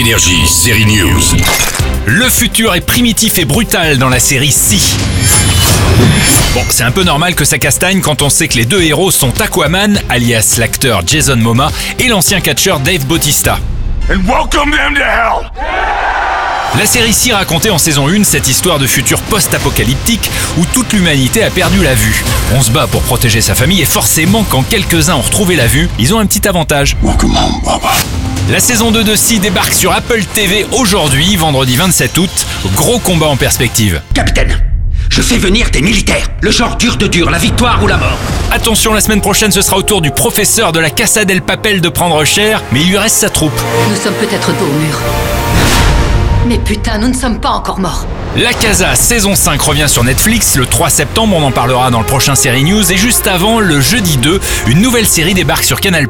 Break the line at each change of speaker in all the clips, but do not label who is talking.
Énergie, série News.
Le futur est primitif et brutal dans la série Si. Bon, c'est un peu normal que ça castagne quand on sait que les deux héros sont Aquaman, alias l'acteur Jason Momoa, et l'ancien catcheur Dave Bautista.
And welcome them to hell!
La série Si racontait en saison 1 cette histoire de futur post-apocalyptique où toute l'humanité a perdu la vue. On se bat pour protéger sa famille et forcément quand quelques-uns ont retrouvé la vue, ils ont un petit avantage.
Welcome home, Baba.
La saison 2 de Si débarque sur Apple TV aujourd'hui, vendredi 27 août. Gros combat en perspective.
Capitaine, je fais venir des militaires. Le genre dur de dur, la victoire ou la mort.
Attention, la semaine prochaine, ce sera au tour du professeur de la Casa del Papel de prendre cher, mais il lui reste sa troupe.
Nous sommes peut-être dos au mur. Mais putain, nous ne sommes pas encore morts.
La Casa saison 5 revient sur Netflix le 3 septembre, on en parlera dans le prochain série news et juste avant le jeudi 2, une nouvelle série débarque sur Canal+,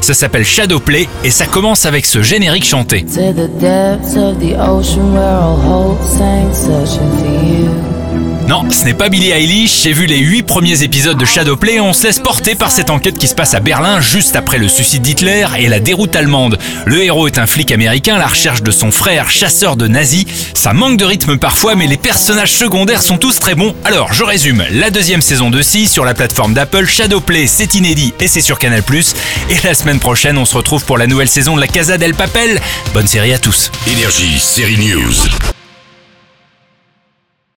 ça s'appelle Shadowplay et ça commence avec ce générique chanté.
To the depths of the ocean where all hope sank,
ce n'est pas Billie Eilish, j'ai vu les 8 premiers épisodes de Shadowplay et on se laisse porter par cette enquête qui se passe à Berlin juste après le suicide d'Hitler et la déroute allemande. Le héros est un flic américain à la recherche de son frère chasseur de nazis. Ça manque de rythme parfois mais les personnages secondaires sont tous très bons. Alors je résume, la deuxième saison de Si sur la plateforme d'Apple, Shadowplay c'est inédit et c'est sur Canal+. Et la semaine prochaine on se retrouve pour la nouvelle saison de la Casa del Papel. Bonne série à tous.
Énergie, série News.